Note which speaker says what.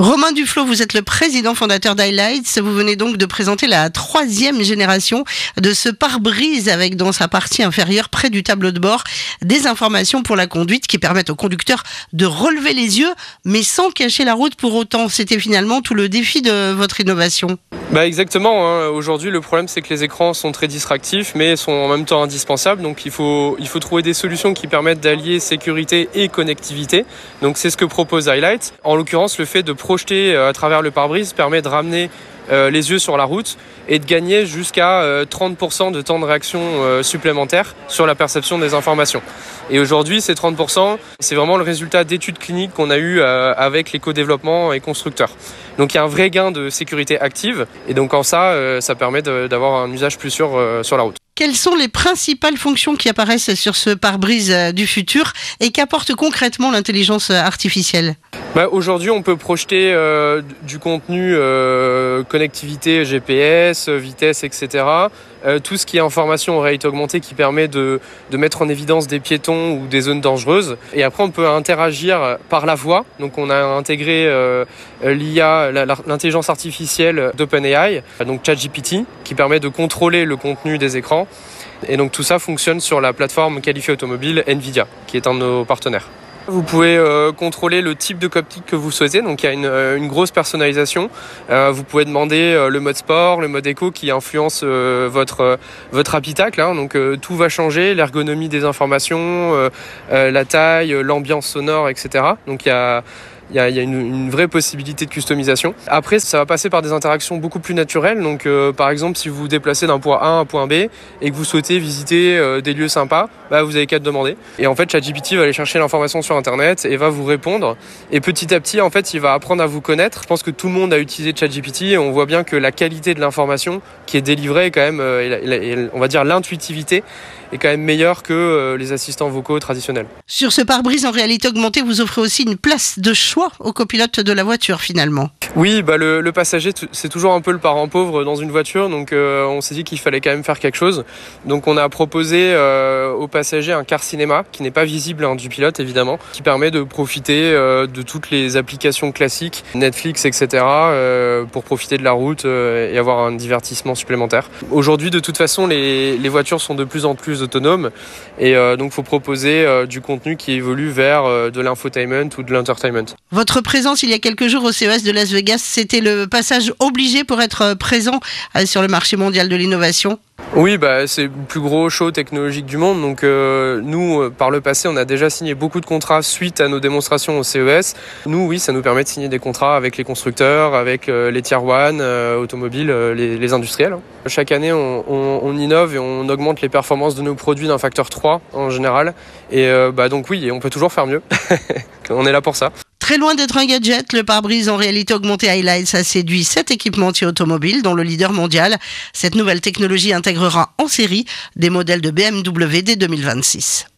Speaker 1: Romain Duflo, vous êtes le président fondateur d'Highlights. Vous venez donc de présenter la troisième génération de ce pare-brise avec dans sa partie inférieure, près du tableau de bord, des informations pour la conduite qui permettent au conducteur de relever les yeux, mais sans cacher la route pour autant. C'était finalement tout le défi de votre innovation.
Speaker 2: Bah exactement. Hein. Aujourd'hui, le problème c'est que les écrans sont très distractifs, mais sont en même temps indispensables. Donc il faut il faut trouver des solutions qui permettent d'allier sécurité et connectivité. Donc c'est ce que propose Highlight. En l'occurrence, le fait de projeter euh, à travers le pare-brise permet de ramener euh, les yeux sur la route et de gagner jusqu'à 30% euh, de temps de réaction supplémentaire sur la perception des informations. Et aujourd'hui, ces 30%, c'est vraiment le résultat d'études cliniques qu'on a eues avec les co-développements et constructeurs. Donc il y a un vrai gain de sécurité active et donc en ça, ça permet d'avoir un usage plus sûr sur la route.
Speaker 1: Quelles sont les principales fonctions qui apparaissent sur ce pare-brise du futur et qu'apporte concrètement l'intelligence artificielle?
Speaker 2: Bah, Aujourd'hui, on peut projeter euh, du contenu euh, connectivité, GPS, vitesse, etc. Euh, tout ce qui est information en réalité augmentée qui permet de, de, mettre en évidence des piétons ou des zones dangereuses. Et après, on peut interagir par la voix. Donc, on a intégré l'IA, l'intelligence artificielle d'OpenAI, donc ChatGPT, qui permet de contrôler le contenu des écrans. Et donc, tout ça fonctionne sur la plateforme qualifiée automobile NVIDIA, qui est un de nos partenaires. Vous pouvez euh, contrôler le type de cockpit que vous souhaitez, donc il y a une, euh, grosse personnalisation. Euh, vous pouvez demander le mode sport, le mode éco qui influence votre, votre habitacle. Hein. donc tout va changer, l'ergonomie des informations, la taille, l'ambiance sonore, etc. Donc il y a y a, une, vraie possibilité de customisation. Après, ça va passer par des interactions beaucoup plus naturelles. Donc, par exemple, si vous vous déplacez d'un point A à un point B et que vous souhaitez visiter des lieux sympas, bah, vous avez qu'à demander. Et en fait, ChatGPT va aller chercher l'information sur Internet et va vous répondre. Et petit à petit, en fait, il va apprendre à vous connaître. Je pense que tout le monde a utilisé ChatGPT et on voit bien que la qualité de l'information qui est délivrée est quand même, euh, on va dire, l'intuitivité est quand même meilleure que les assistants vocaux traditionnels.
Speaker 1: Sur ce pare-brise en réalité augmentée, vous offrez aussi une place de choix au copilote de la voiture finalement.
Speaker 2: Oui, bah le, passager, c'est toujours un peu le parent pauvre dans une voiture, donc euh, on s'est dit qu'il fallait quand même faire quelque chose. Donc on a proposé euh, au passager un car cinéma qui n'est pas visible hein, du pilote évidemment, qui permet de profiter euh, de toutes les applications classiques, Netflix, etc., pour profiter de la route et avoir un divertissement supplémentaire. Aujourd'hui, de toute façon, les, les, voitures sont de plus en plus autonomes et donc il faut proposer du contenu qui évolue vers de l'infotainment ou de l'entertainment.
Speaker 1: Votre présence il y a quelques jours au CES de Las Vegas, c'était le passage obligé pour être présent euh, sur le marché mondial de l'innovation
Speaker 2: oui, bah, c'est le plus gros show technologique du monde. Donc euh, nous, euh, par le passé, on a déjà signé beaucoup de contrats suite à nos démonstrations au CES. Nous, oui, ça nous permet de signer des contrats avec les constructeurs, avec les tier one, automobiles, les, industriels. Chaque année, on, innove et on augmente les performances de nos produits d'un facteur 3 en général. Et bah, donc oui, on peut toujours faire mieux. on est là pour ça.
Speaker 1: Très loin d'être un gadget, le pare-brise en réalité augmentée Highlights a séduit sept équipementiers automobiles, dont le leader mondial. Cette nouvelle technologie intégrera en série des modèles de BMW dès 2026.